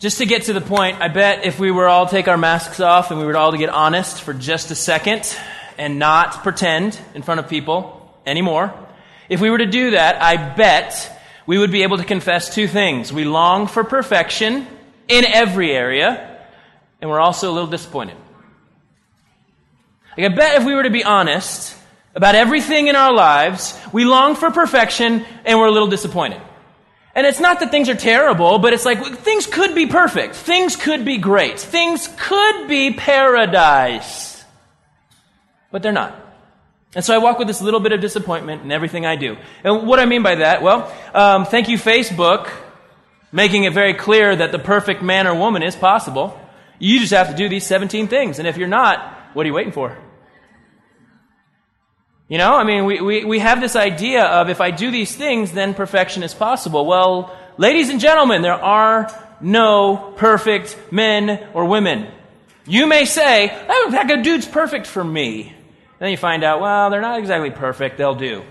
Just to get to the point, I bet if we were all take our masks off and we were all to get honest for just a second and not pretend in front of people anymore, if we were to do that, I bet we would be able to confess two things. We long for perfection in every area, and we're also a little disappointed. Like I bet if we were to be honest about everything in our lives, we long for perfection and we're a little disappointed. And it's not that things are terrible, but it's like things could be perfect. Things could be great. Things could be paradise. But they're not. And so I walk with this little bit of disappointment in everything I do. And what I mean by that, well, um, thank you, Facebook, making it very clear that the perfect man or woman is possible. You just have to do these 17 things. And if you're not, what are you waiting for? You know, I mean, we, we, we have this idea of if I do these things, then perfection is possible. Well, ladies and gentlemen, there are no perfect men or women. You may say, oh, that a dude's perfect for me. Then you find out, well, they're not exactly perfect, they'll do.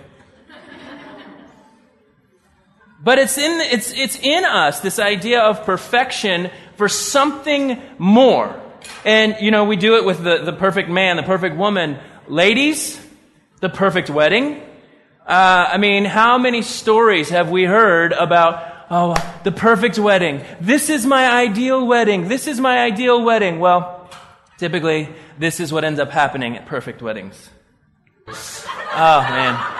but it's in, it's, it's in us, this idea of perfection for something more. And, you know, we do it with the, the perfect man, the perfect woman. Ladies, the perfect wedding. Uh, I mean, how many stories have we heard about, oh, the perfect wedding? This is my ideal wedding. This is my ideal wedding. Well, typically, this is what ends up happening at perfect weddings. Oh, man.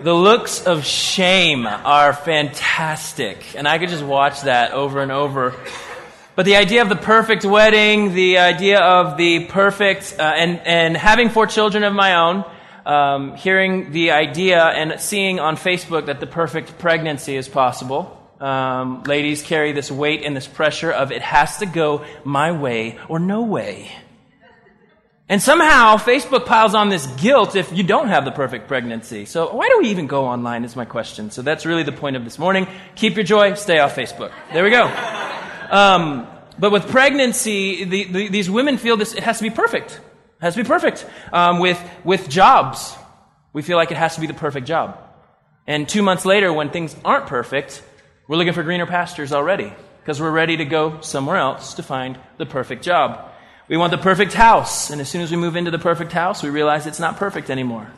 The looks of shame are fantastic. And I could just watch that over and over. But the idea of the perfect wedding, the idea of the perfect, uh, and, and having four children of my own, um, hearing the idea and seeing on Facebook that the perfect pregnancy is possible. Um, ladies carry this weight and this pressure of it has to go my way or no way. And somehow Facebook piles on this guilt if you don't have the perfect pregnancy. So why do we even go online is my question. So that's really the point of this morning. Keep your joy, stay off Facebook. There we go. Um, but with pregnancy, the, the, these women feel this, it has to be perfect has to be perfect. Um, with, with jobs, we feel like it has to be the perfect job. And two months later, when things aren't perfect, we're looking for greener pastures already because we're ready to go somewhere else to find the perfect job. We want the perfect house. And as soon as we move into the perfect house, we realize it's not perfect anymore.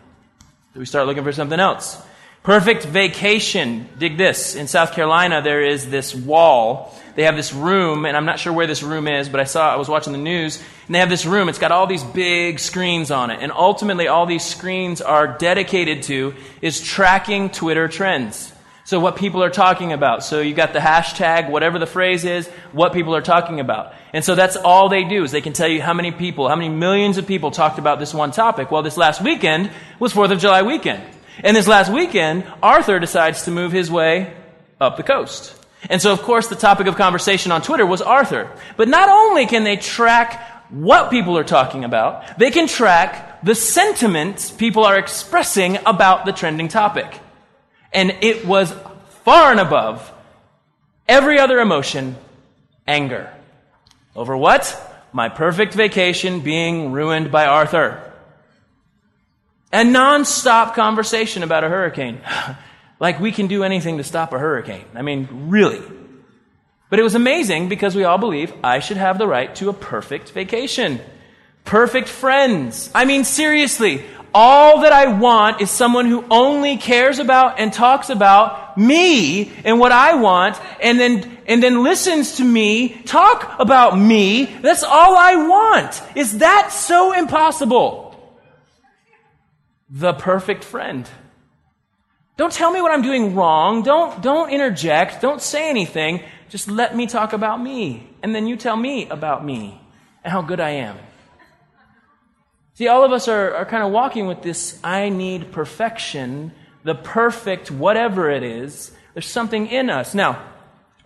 So we start looking for something else. Perfect vacation. Dig this. In South Carolina, there is this wall. They have this room, and I'm not sure where this room is, but I saw, I was watching the news, and they have this room. It's got all these big screens on it. And ultimately, all these screens are dedicated to is tracking Twitter trends. So what people are talking about. So you got the hashtag, whatever the phrase is, what people are talking about. And so that's all they do is they can tell you how many people, how many millions of people talked about this one topic. Well, this last weekend was 4th of July weekend. And this last weekend, Arthur decides to move his way up the coast. And so, of course, the topic of conversation on Twitter was Arthur. But not only can they track what people are talking about, they can track the sentiments people are expressing about the trending topic. And it was far and above every other emotion anger. Over what? My perfect vacation being ruined by Arthur. A non-stop conversation about a hurricane. like we can do anything to stop a hurricane. I mean, really. But it was amazing because we all believe I should have the right to a perfect vacation. Perfect friends. I mean, seriously, all that I want is someone who only cares about and talks about me and what I want and then, and then listens to me talk about me. That's all I want. Is that so impossible? The perfect friend. Don't tell me what I'm doing wrong. Don't, don't interject. Don't say anything. Just let me talk about me. And then you tell me about me and how good I am. See, all of us are, are kind of walking with this I need perfection, the perfect whatever it is. There's something in us. Now,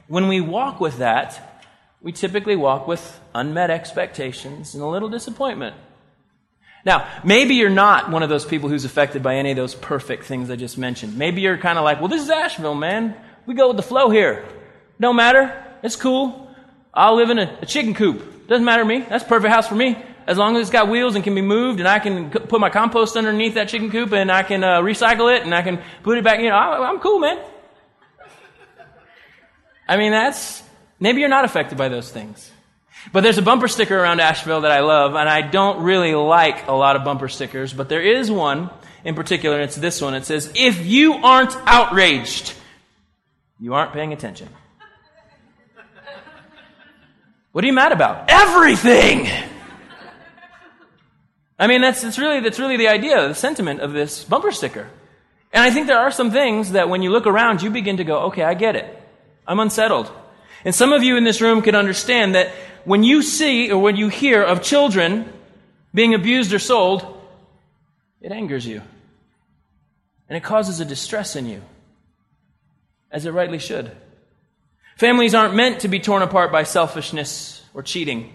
when we walk with that, we typically walk with unmet expectations and a little disappointment. Now, maybe you're not one of those people who's affected by any of those perfect things I just mentioned. Maybe you're kind of like, well, this is Asheville, man. We go with the flow here. No matter. It's cool. I'll live in a, a chicken coop. Doesn't matter to me. That's perfect house for me. As long as it's got wheels and can be moved and I can put my compost underneath that chicken coop and I can uh, recycle it and I can put it back, you know, I, I'm cool, man. I mean, that's, Maybe you're not affected by those things. But there's a bumper sticker around Asheville that I love, and I don't really like a lot of bumper stickers, but there is one in particular, and it's this one. It says, If you aren't outraged, you aren't paying attention. What are you mad about? Everything! I mean, that's, that's, really, that's really the idea, the sentiment of this bumper sticker. And I think there are some things that when you look around, you begin to go, okay, I get it. I'm unsettled. And some of you in this room can understand that when you see or when you hear of children being abused or sold, it angers you. And it causes a distress in you, as it rightly should. Families aren't meant to be torn apart by selfishness or cheating.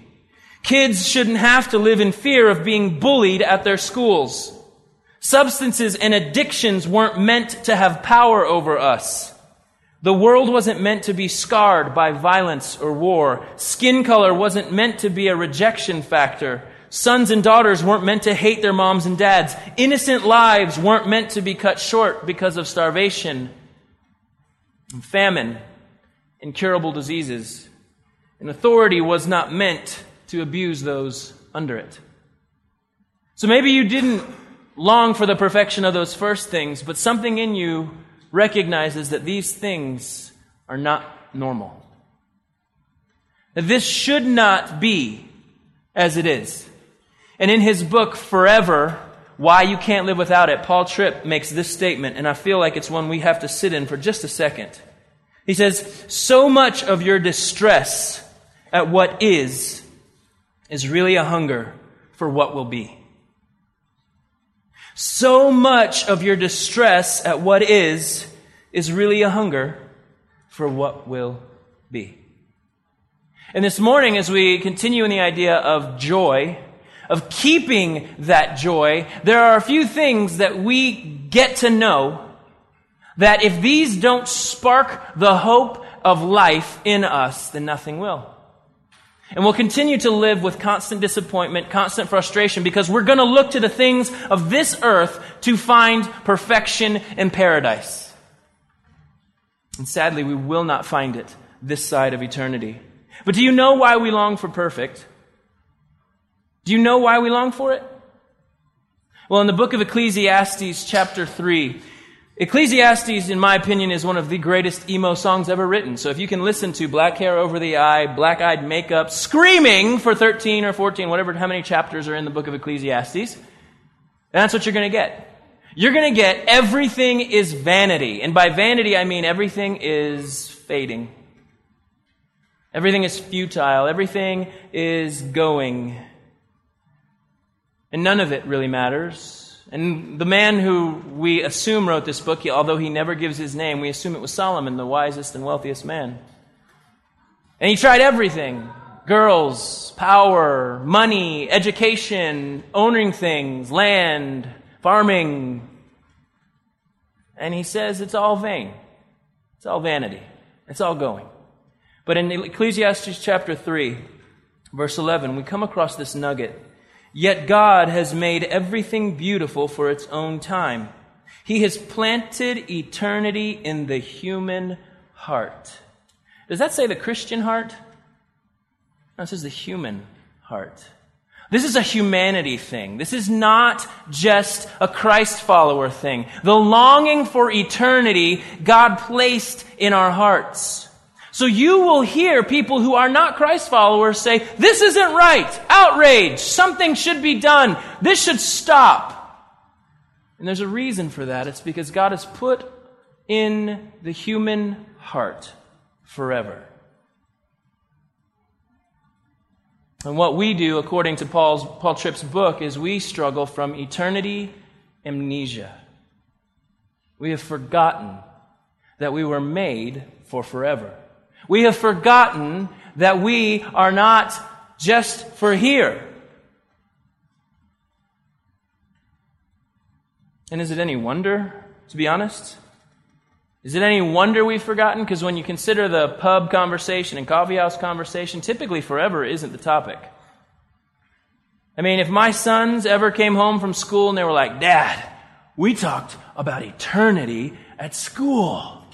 Kids shouldn't have to live in fear of being bullied at their schools. Substances and addictions weren't meant to have power over us. The world wasn't meant to be scarred by violence or war. Skin color wasn't meant to be a rejection factor. Sons and daughters weren't meant to hate their moms and dads. Innocent lives weren't meant to be cut short because of starvation, and famine, incurable diseases. And authority was not meant to abuse those under it. So maybe you didn't long for the perfection of those first things, but something in you recognizes that these things are not normal. That this should not be as it is. And in his book, Forever, Why You Can't Live Without It, Paul Tripp makes this statement, and I feel like it's one we have to sit in for just a second. He says, So much of your distress at what is is really a hunger for what will be. So much of your distress at what is is really a hunger for what will be. And this morning, as we continue in the idea of joy, of keeping that joy, there are a few things that we get to know that if these don't spark the hope of life in us, then nothing will. And we'll continue to live with constant disappointment, constant frustration, because we're going to look to the things of this earth to find perfection and paradise. And sadly, we will not find it this side of eternity. But do you know why we long for perfect? Do you know why we long for it? Well, in the book of Ecclesiastes, chapter 3, Ecclesiastes, in my opinion, is one of the greatest emo songs ever written. So if you can listen to Black Hair Over the Eye, Black Eyed Makeup, screaming for 13 or 14, whatever, how many chapters are in the book of Ecclesiastes, that's what you're going to get. You're going to get everything is vanity. And by vanity, I mean everything is fading. Everything is futile. Everything is going. And none of it really matters. And the man who we assume wrote this book, although he never gives his name, we assume it was Solomon, the wisest and wealthiest man. And he tried everything girls, power, money, education, owning things, land, farming. And he says it's all vain. It's all vanity. It's all going. But in Ecclesiastes chapter 3, verse 11, we come across this nugget Yet God has made everything beautiful for its own time. He has planted eternity in the human heart. Does that say the Christian heart? No, it says the human heart. This is a humanity thing. This is not just a Christ follower thing. The longing for eternity God placed in our hearts. So you will hear people who are not Christ followers say, this isn't right, outrage, something should be done, this should stop. And there's a reason for that. It's because God has put in the human heart forever. And what we do, according to Paul's, Paul Tripp's book, is we struggle from eternity amnesia. We have forgotten that we were made for forever. We have forgotten that we are not just for here. And is it any wonder, to be honest? Is it any wonder we've forgotten? Because when you consider the pub conversation and coffee house conversation, typically forever isn't the topic. I mean, if my sons ever came home from school and they were like, Dad, we talked about eternity at school.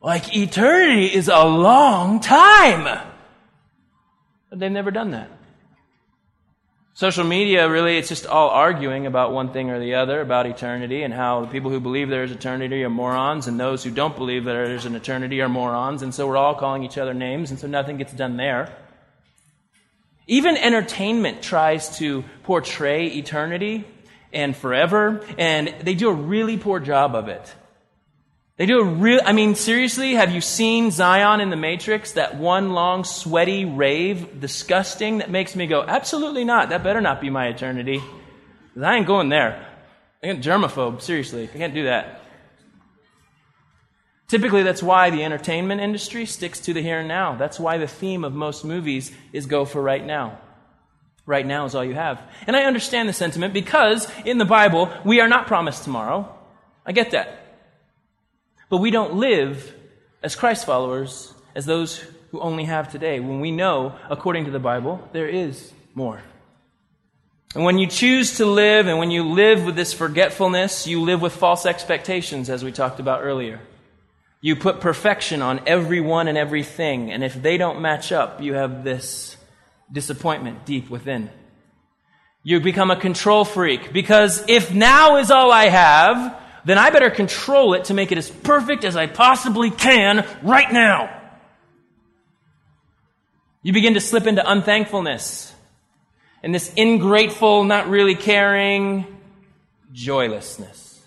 Like eternity is a long time. But they've never done that. Social media, really, it's just all arguing about one thing or the other, about eternity, and how the people who believe there is eternity are morons, and those who don't believe that there is an eternity are morons, and so we're all calling each other names, and so nothing gets done there. Even entertainment tries to portray eternity and forever, and they do a really poor job of it. They do a real, I mean, seriously, have you seen Zion in the Matrix? That one long, sweaty rave, disgusting, that makes me go, absolutely not. That better not be my eternity. I ain't going there. I get germaphobe, seriously. I can't do that. Typically, that's why the entertainment industry sticks to the here and now. That's why the theme of most movies is go for right now. Right now is all you have. And I understand the sentiment because in the Bible, we are not promised tomorrow. I get that. But we don't live as Christ followers as those who only have today, when we know, according to the Bible, there is more. And when you choose to live and when you live with this forgetfulness, you live with false expectations, as we talked about earlier. You put perfection on everyone and everything, and if they don't match up, you have this disappointment deep within. You become a control freak because if now is all I have, then I better control it to make it as perfect as I possibly can right now. You begin to slip into unthankfulness and this ingrateful, not really caring joylessness.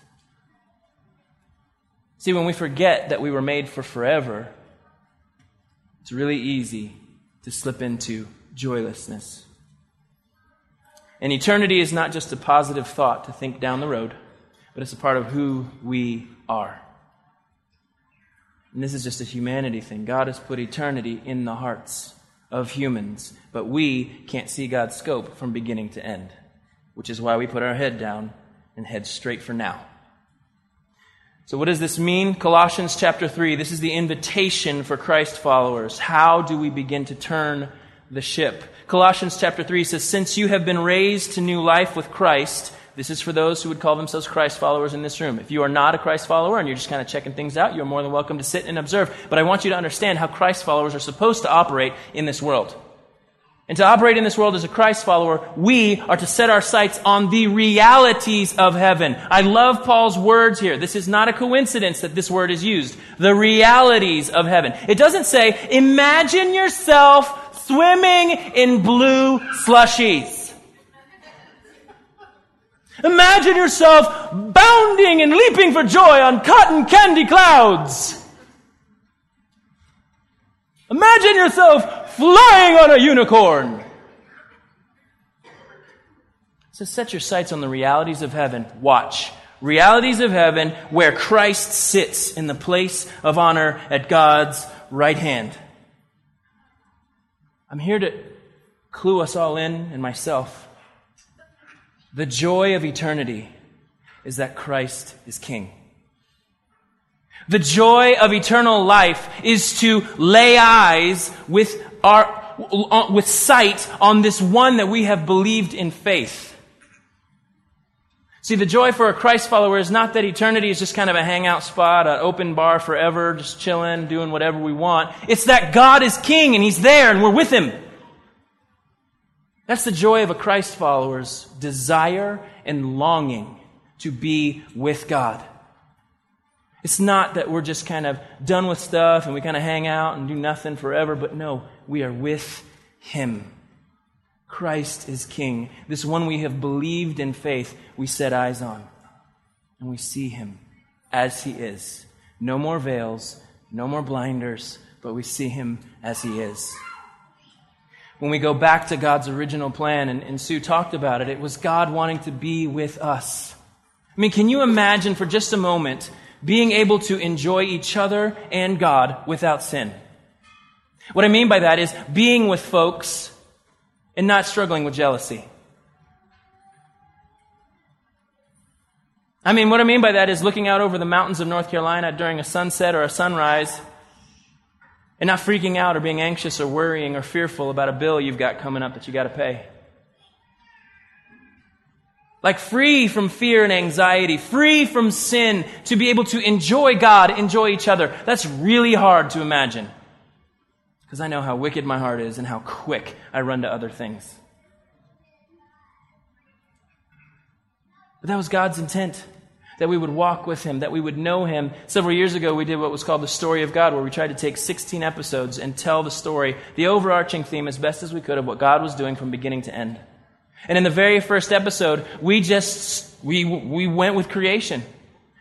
See, when we forget that we were made for forever, it's really easy to slip into joylessness. And eternity is not just a positive thought to think down the road but it's a part of who we are. And this is just a humanity thing. God has put eternity in the hearts of humans, but we can't see God's scope from beginning to end, which is why we put our head down and head straight for now. So, what does this mean? Colossians chapter 3. This is the invitation for Christ followers. How do we begin to turn the ship? Colossians chapter 3 says, Since you have been raised to new life with Christ, this is for those who would call themselves Christ followers in this room. If you are not a Christ follower and you're just kind of checking things out, you're more than welcome to sit and observe. But I want you to understand how Christ followers are supposed to operate in this world. And to operate in this world as a Christ follower, we are to set our sights on the realities of heaven. I love Paul's words here. This is not a coincidence that this word is used. The realities of heaven. It doesn't say, imagine yourself swimming in blue slushies. Imagine yourself bounding and leaping for joy on cotton candy clouds. Imagine yourself flying on a unicorn. So set your sights on the realities of heaven. Watch. Realities of heaven where Christ sits in the place of honor at God's right hand. I'm here to clue us all in and myself the joy of eternity is that Christ is King. The joy of eternal life is to lay eyes with our, uh, with sight on this one that we have believed in faith. See, the joy for a Christ follower is not that eternity is just kind of a hangout spot, an open bar forever, just chilling, doing whatever we want. It's that God is King and He's there and we're with Him. That's the joy of a Christ follower's desire and longing to be with God. It's not that we're just kind of done with stuff and we kind of hang out and do nothing forever, but no, we are with Him. Christ is King. This one we have believed in faith, we set eyes on. And we see Him as He is. No more veils, no more blinders, but we see Him as He is when we go back to God's original plan, and, and, Sue talked about it, it was God wanting to be with us. I mean, can you imagine for just a moment being able to enjoy each other and God without sin? What I mean by that is being with folks and not struggling with jealousy. I mean, what I mean by that is looking out over the mountains of North Carolina during a sunset or a sunrise and not freaking out or being anxious or worrying or fearful about a bill you've got coming up that you got to pay. Like free from fear and anxiety, free from sin, to be able to enjoy God, enjoy each other. That's really hard to imagine. Because I know how wicked my heart is and how quick I run to other things. But that was God's intent that we would walk with Him, that we would know Him. Several years ago, we did what was called the Story of God, where we tried to take 16 episodes and tell the story, the overarching theme, as best as we could of what God was doing from beginning to end. And in the very first episode, we just, we, we went with creation.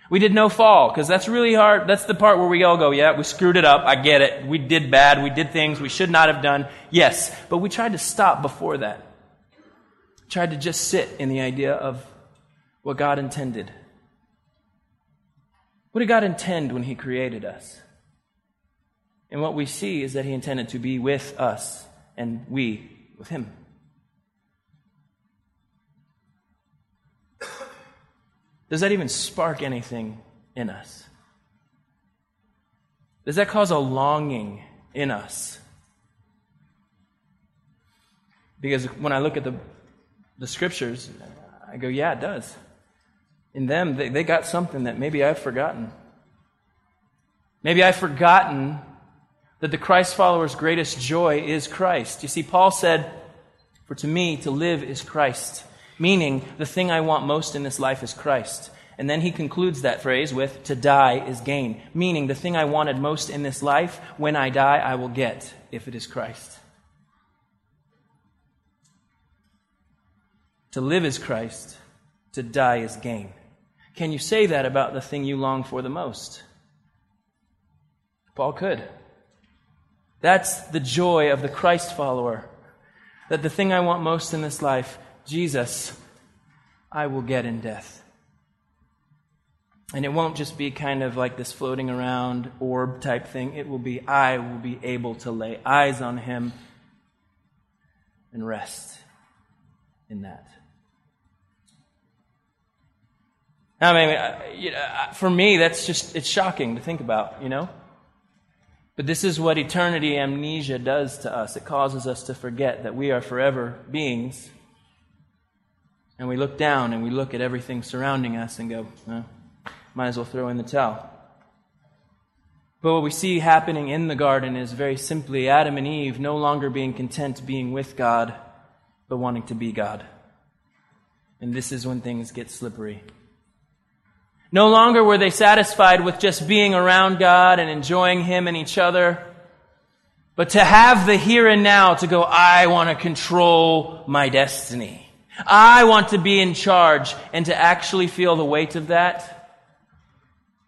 We did no fall, because that's really hard. That's the part where we all go, yeah, we screwed it up. I get it. We did bad. We did things we should not have done. Yes. But we tried to stop before that. Tried to just sit in the idea of what God intended. What did God intend when He created us? And what we see is that He intended to be with us and we with Him. Does that even spark anything in us? Does that cause a longing in us? Because when I look at the, the scriptures, I go, yeah, it does in them, they, they got something that maybe I've forgotten. Maybe I've forgotten that the Christ follower's greatest joy is Christ. You see, Paul said, For to me, to live is Christ, meaning the thing I want most in this life is Christ. And then he concludes that phrase with, To die is gain, meaning the thing I wanted most in this life, when I die, I will get, if it is Christ. To live is Christ, to die is gain. Can you say that about the thing you long for the most? Paul could. That's the joy of the Christ follower. That the thing I want most in this life, Jesus, I will get in death. And it won't just be kind of like this floating around orb type thing. It will be, I will be able to lay eyes on him and rest in that. I mean, you know, for me, that's just, it's shocking to think about, you know? But this is what eternity amnesia does to us. It causes us to forget that we are forever beings. And we look down and we look at everything surrounding us and go, well, might as well throw in the towel. But what we see happening in the garden is very simply Adam and Eve no longer being content being with God, but wanting to be God. And this is when things get slippery. No longer were they satisfied with just being around God and enjoying Him and each other, but to have the here and now to go, I want to control my destiny. I want to be in charge and to actually feel the weight of that.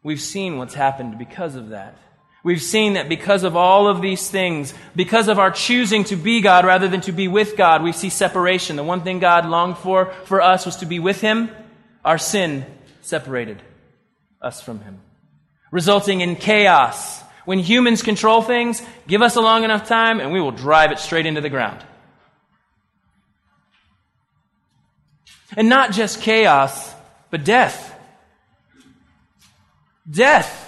We've seen what's happened because of that. We've seen that because of all of these things, because of our choosing to be God rather than to be with God, we see separation. The one thing God longed for for us was to be with Him. Our sin separated us from Him, resulting in chaos. When humans control things, give us a long enough time and we will drive it straight into the ground. And not just chaos, but death. Death.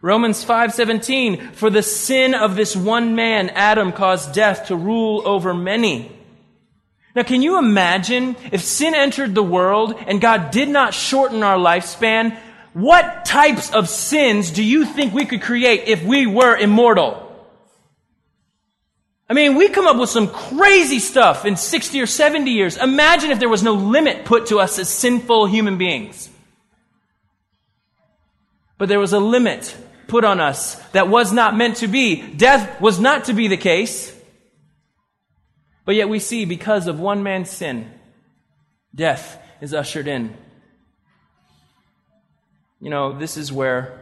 Romans 5:17 For the sin of this one man Adam caused death to rule over many. Now can you imagine if sin entered the world and God did not shorten our lifespan, what types of sins do you think we could create if we were immortal? I mean, we come up with some crazy stuff in 60 or 70 years. Imagine if there was no limit put to us as sinful human beings. But there was a limit put on us that was not meant to be. Death was not to be the case. But yet we see because of one man's sin, death is ushered in. You know, this is where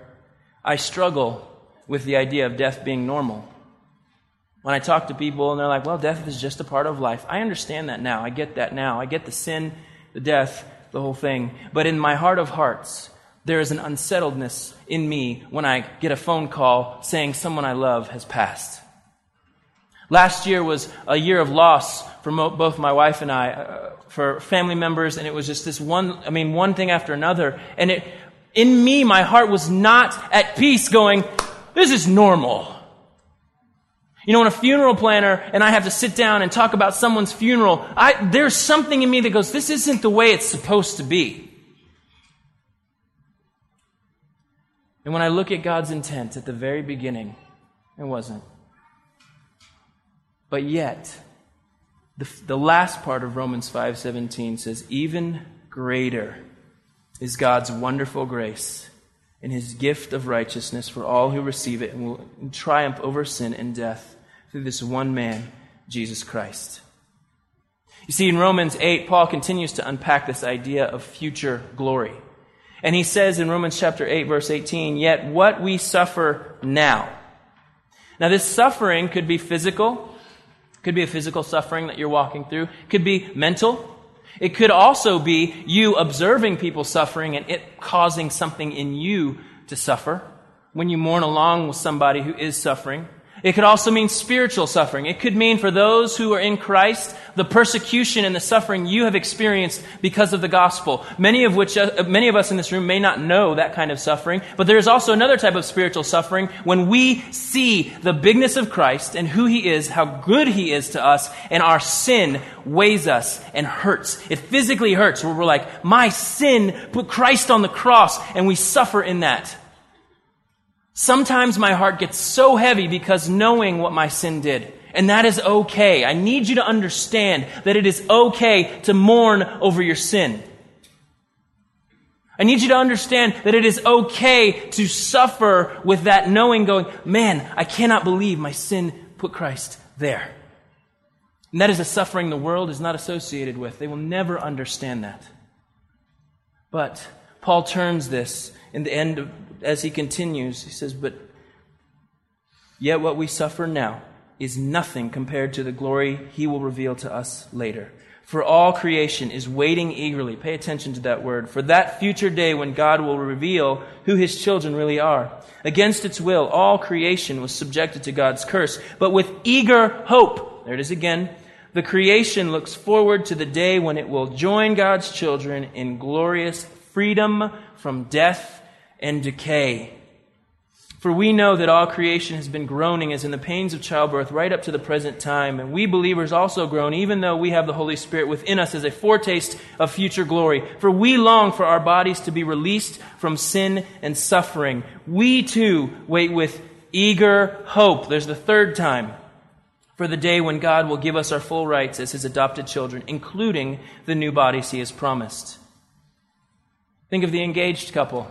I struggle with the idea of death being normal. When I talk to people and they're like, well, death is just a part of life. I understand that now. I get that now. I get the sin, the death, the whole thing. But in my heart of hearts, there is an unsettledness in me when I get a phone call saying someone I love has passed. Last year was a year of loss for both my wife and I, uh, for family members, and it was just this one, I mean, one thing after another. And it, in me, my heart was not at peace going, this is normal. You know, when a funeral planner and I have to sit down and talk about someone's funeral, I, there's something in me that goes, this isn't the way it's supposed to be. And when I look at God's intent at the very beginning, it wasn't. But yet, the, the last part of Romans 5:17 says, "Even greater is God's wonderful grace and his gift of righteousness for all who receive it and will triumph over sin and death through this one man, Jesus Christ." You see, in Romans 8, Paul continues to unpack this idea of future glory. And he says in Romans chapter 8, verse 18, Yet what we suffer now. Now, this suffering could be physical, could be a physical suffering that you're walking through, could be mental. It could also be you observing people suffering and it causing something in you to suffer. When you mourn along with somebody who is suffering, it could also mean spiritual suffering. It could mean for those who are in Christ, the persecution and the suffering you have experienced because of the gospel. Many of which, uh, many of us in this room may not know that kind of suffering, but there is also another type of spiritual suffering when we see the bigness of Christ and who He is, how good He is to us, and our sin weighs us and hurts. It physically hurts where we're like, my sin put Christ on the cross, and we suffer in that. Sometimes my heart gets so heavy because knowing what my sin did. And that is okay. I need you to understand that it is okay to mourn over your sin. I need you to understand that it is okay to suffer with that knowing going, man, I cannot believe my sin put Christ there. And that is a suffering the world is not associated with. They will never understand that. But Paul turns this in the end of as he continues, he says, But yet what we suffer now is nothing compared to the glory he will reveal to us later. For all creation is waiting eagerly. Pay attention to that word. For that future day when God will reveal who his children really are. Against its will, all creation was subjected to God's curse. But with eager hope, there it is again, the creation looks forward to the day when it will join God's children in glorious freedom from death and decay. For we know that all creation has been groaning as in the pains of childbirth right up to the present time. And we believers also groan, even though we have the Holy Spirit within us as a foretaste of future glory. For we long for our bodies to be released from sin and suffering. We too wait with eager hope. There's the third time. For the day when God will give us our full rights as his adopted children, including the new bodies he has promised. Think of the engaged couple.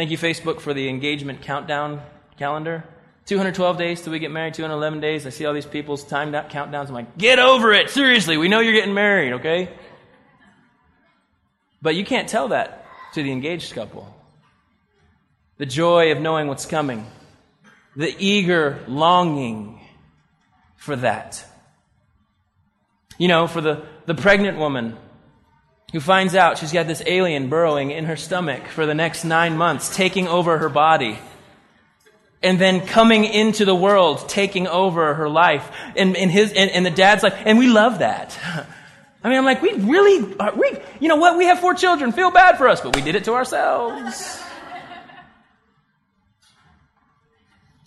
Thank you, Facebook, for the engagement countdown calendar. 212 days till we get married, 211 days. I see all these people's timed out countdowns. I'm like, get over it. Seriously, we know you're getting married, okay? But you can't tell that to the engaged couple. The joy of knowing what's coming, the eager longing for that. You know, for the, the pregnant woman who finds out she's got this alien burrowing in her stomach for the next nine months, taking over her body. And then coming into the world, taking over her life. And, and his, and, and the dad's life. and we love that. I mean, I'm like, we really, we, you know what? We have four children. Feel bad for us, but we did it to ourselves.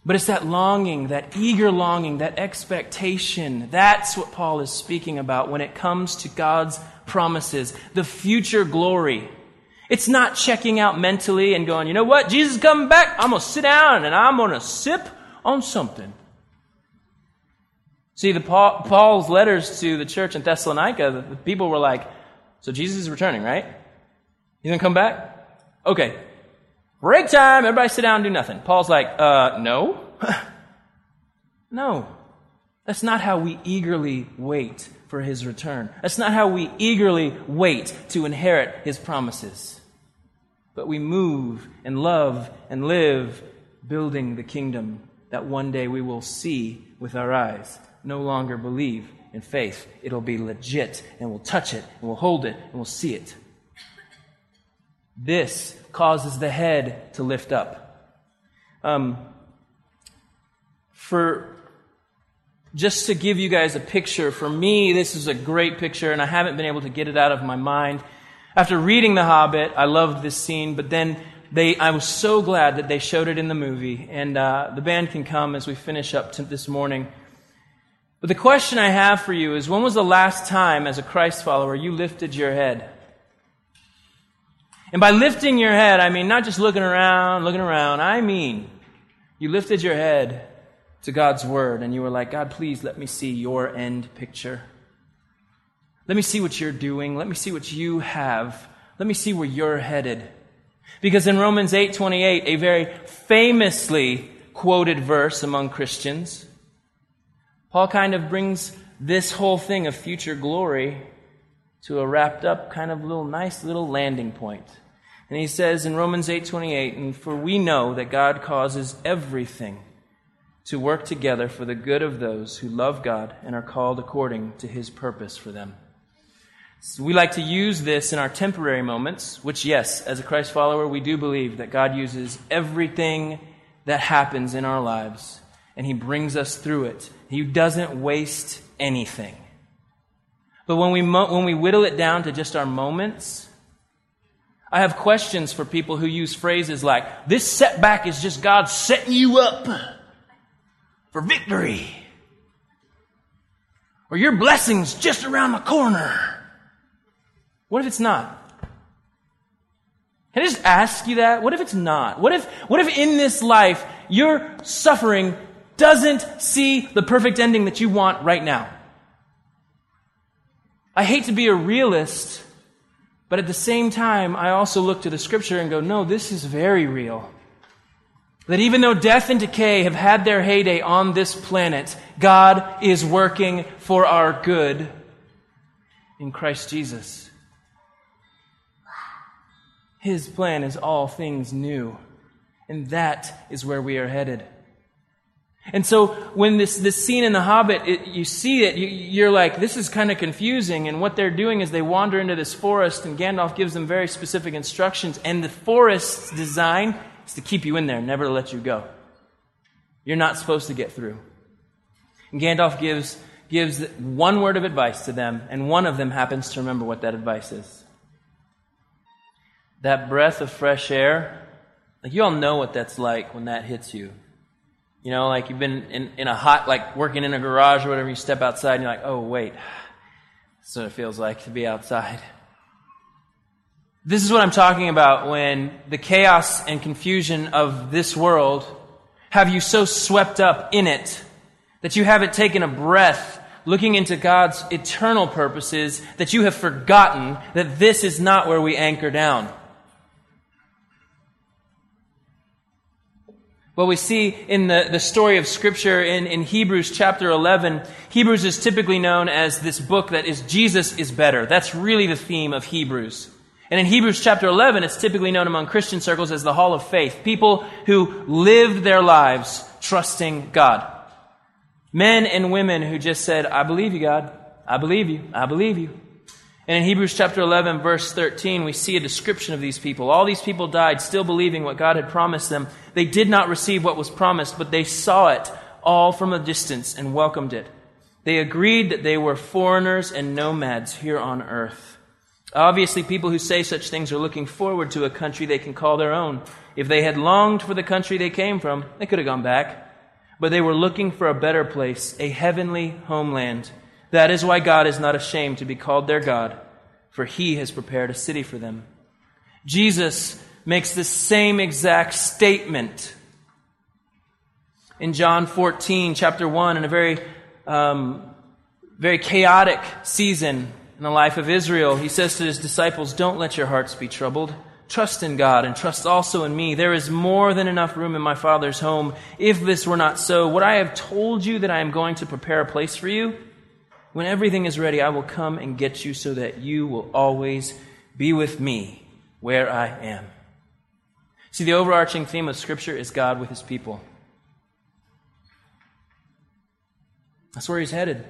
But it's that longing, that eager longing, that expectation. That's what Paul is speaking about when it comes to God's promises, the future glory. It's not checking out mentally and going, you know what? Jesus coming back. I'm going to sit down and I'm going to sip on something. See, the Paul, Paul's letters to the church in Thessalonica, the, the people were like, so Jesus is returning, right? He's going to come back? Okay, Break time, everybody sit down and do nothing. Paul's like, uh, no. no. That's not how we eagerly wait for his return. That's not how we eagerly wait to inherit his promises. But we move and love and live building the kingdom that one day we will see with our eyes. No longer believe in faith. It'll be legit and we'll touch it and we'll hold it and we'll see it. This causes the head to lift up. Um, for just to give you guys a picture, for me, this is a great picture, and I haven't been able to get it out of my mind. After reading The Hobbit, I loved this scene, but then they, I was so glad that they showed it in the movie. And uh, the band can come as we finish up this morning. But the question I have for you is when was the last time, as a Christ follower, you lifted your head? And by lifting your head, I mean not just looking around, looking around. I mean, you lifted your head to God's word and you were like, God, please let me see your end picture. Let me see what you're doing. Let me see what you have. Let me see where you're headed. Because in Romans 8:28, a very famously quoted verse among Christians, Paul kind of brings this whole thing of future glory to a wrapped up kind of little nice little landing point. And he says in Romans 8:28, "And for we know that God causes everything to work together for the good of those who love God and are called according to his purpose for them." So we like to use this in our temporary moments, which yes, as a Christ follower, we do believe that God uses everything that happens in our lives and he brings us through it. He doesn't waste anything. But when we, when we whittle it down to just our moments, I have questions for people who use phrases like, this setback is just God setting you up for victory. Or your blessing's just around the corner. What if it's not? Can I just ask you that? What if it's not? What if, what if in this life your suffering doesn't see the perfect ending that you want right now? I hate to be a realist, but at the same time, I also look to the scripture and go, no, this is very real. That even though death and decay have had their heyday on this planet, God is working for our good in Christ Jesus. His plan is all things new, and that is where we are headed. And so when this, this scene in The Hobbit, it, you see it, you, you're like, this is kind of confusing. And what they're doing is they wander into this forest, and Gandalf gives them very specific instructions. And the forest's design is to keep you in there, never to let you go. You're not supposed to get through. And Gandalf gives, gives one word of advice to them, and one of them happens to remember what that advice is. That breath of fresh air, like you all know what that's like when that hits you. You know, like you've been in, in a hot, like working in a garage or whatever, you step outside and you're like, oh, wait, that's what it feels like to be outside. This is what I'm talking about when the chaos and confusion of this world have you so swept up in it that you haven't taken a breath looking into God's eternal purposes that you have forgotten that this is not where we anchor down. What we see in the, the story of Scripture in, in Hebrews chapter 11, Hebrews is typically known as this book that is Jesus is better. That's really the theme of Hebrews. And in Hebrews chapter 11, it's typically known among Christian circles as the Hall of Faith. People who lived their lives trusting God. Men and women who just said, I believe you, God. I believe you. I believe you. And in Hebrews chapter 11, verse 13, we see a description of these people. All these people died still believing what God had promised them. They did not receive what was promised, but they saw it all from a distance and welcomed it. They agreed that they were foreigners and nomads here on earth. Obviously, people who say such things are looking forward to a country they can call their own. If they had longed for the country they came from, they could have gone back. But they were looking for a better place, a heavenly homeland. That is why God is not ashamed to be called their God, for he has prepared a city for them. Jesus makes the same exact statement in John 14, chapter 1, in a very, um, very chaotic season in the life of Israel. He says to his disciples, Don't let your hearts be troubled. Trust in God and trust also in me. There is more than enough room in my Father's home. If this were not so, would I have told you that I am going to prepare a place for you? When everything is ready, I will come and get you so that you will always be with me where I am. See, the overarching theme of Scripture is God with his people. That's where he's headed.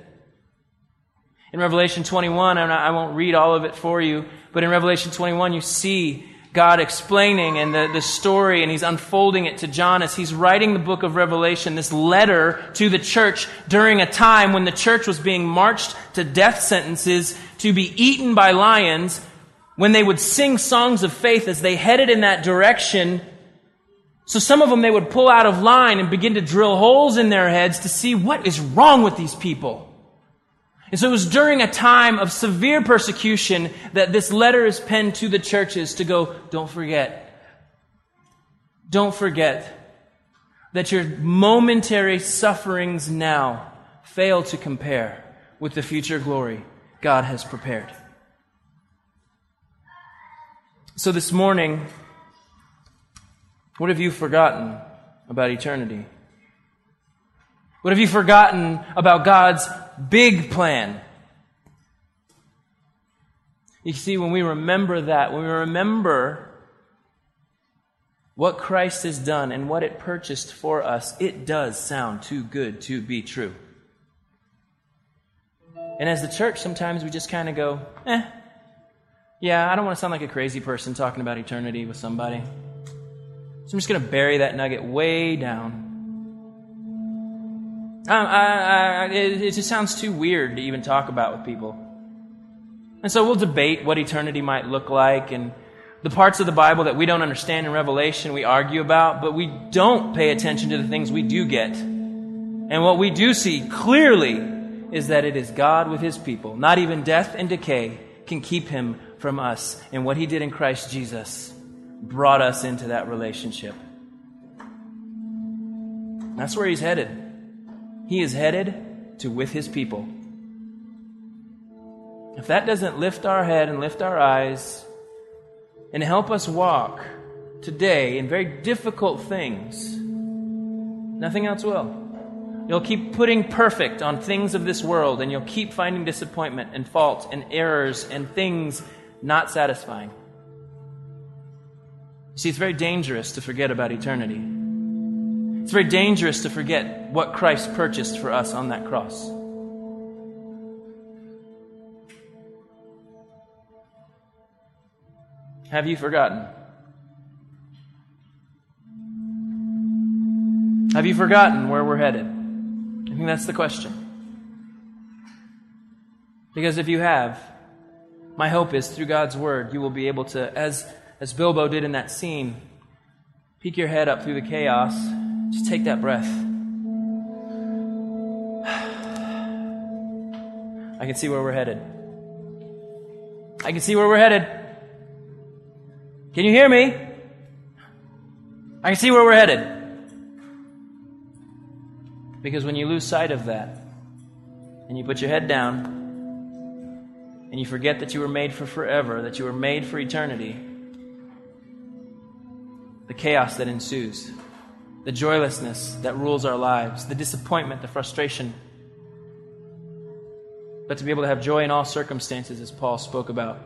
In Revelation 21, I won't read all of it for you, but in Revelation 21, you see God explaining and the, the story, and he's unfolding it to John as he's writing the book of Revelation, this letter to the church during a time when the church was being marched to death sentences to be eaten by lions when they would sing songs of faith as they headed in that direction. So some of them they would pull out of line and begin to drill holes in their heads to see what is wrong with these people. And so it was during a time of severe persecution that this letter is penned to the churches to go, don't forget. Don't forget that your momentary sufferings now fail to compare with the future glory God has prepared. So this morning, what have you forgotten about eternity? What have you forgotten about God's big plan? You see, when we remember that, when we remember what Christ has done and what it purchased for us, it does sound too good to be true. And as the church, sometimes we just kind of go, eh, yeah, I don't want to sound like a crazy person talking about eternity with somebody. So I'm just going to bury that nugget way down. Um, I, I, it, it just sounds too weird to even talk about with people. And so we'll debate what eternity might look like and the parts of the Bible that we don't understand in Revelation we argue about, but we don't pay attention to the things we do get. And what we do see clearly is that it is God with his people. Not even death and decay can keep him from us. And what he did in Christ Jesus brought us into that relationship. That's where he's headed. He is headed to with his people. If that doesn't lift our head and lift our eyes and help us walk today in very difficult things, nothing else will. You'll keep putting perfect on things of this world, and you'll keep finding disappointment and fault and errors and things not satisfying. See, it's very dangerous to forget about eternity. It's very dangerous to forget what Christ purchased for us on that cross. Have you forgotten? Have you forgotten where we're headed? I think that's the question. Because if you have, my hope is through God's word, you will be able to, as, as Bilbo did in that scene, peek your head up through the chaos. Just take that breath. I can see where we're headed. I can see where we're headed. Can you hear me? I can see where we're headed. Because when you lose sight of that, and you put your head down, and you forget that you were made for forever, that you were made for eternity, the chaos that ensues, the joylessness that rules our lives, the disappointment, the frustration. But to be able to have joy in all circumstances, as Paul spoke about.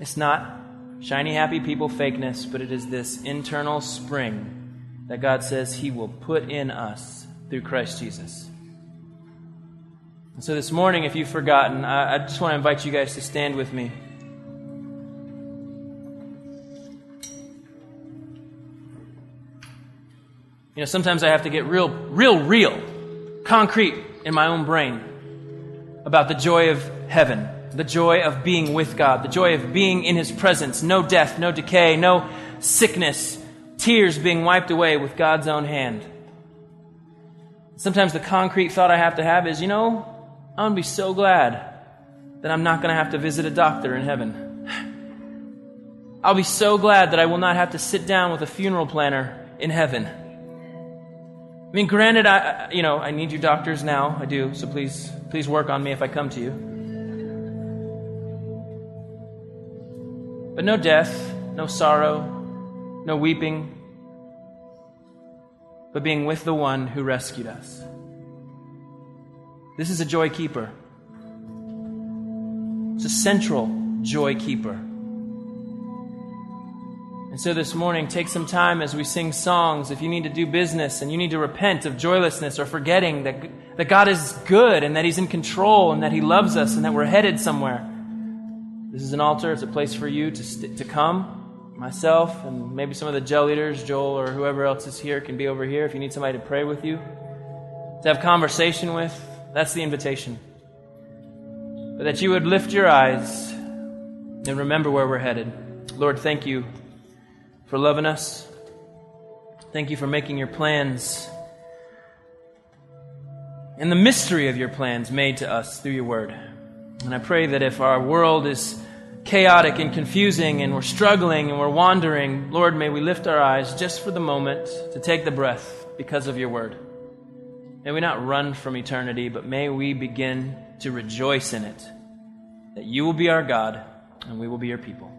It's not shiny, happy people fakeness, but it is this internal spring that God says He will put in us through Christ Jesus. And so this morning, if you've forgotten, I, I just want to invite you guys to stand with me. You know, sometimes I have to get real, real, real, concrete in my own brain about the joy of heaven, the joy of being with God, the joy of being in His presence, no death, no decay, no sickness, tears being wiped away with God's own hand. Sometimes the concrete thought I have to have is, you know, I'm going to be so glad that I'm not going to have to visit a doctor in heaven. I'll be so glad that I will not have to sit down with a funeral planner in heaven. I mean, granted, I, you know, I need you doctors now. I do. So please, please work on me if I come to you. But no death, no sorrow, no weeping, but being with the one who rescued us. This is a joy keeper. It's a central joy keeper. And so this morning, take some time as we sing songs. If you need to do business and you need to repent of joylessness or forgetting that, that God is good and that He's in control and that He loves us and that we're headed somewhere, this is an altar. It's a place for you to, st- to come. Myself and maybe some of the gel leaders, Joel or whoever else is here, can be over here if you need somebody to pray with you, to have conversation with. That's the invitation. But that you would lift your eyes and remember where we're headed. Lord, thank you for loving us. Thank you for making your plans and the mystery of your plans made to us through your word. And I pray that if our world is chaotic and confusing and we're struggling and we're wandering, Lord, may we lift our eyes just for the moment to take the breath because of your word. May we not run from eternity, but may we begin to rejoice in it. That you will be our God and we will be your people.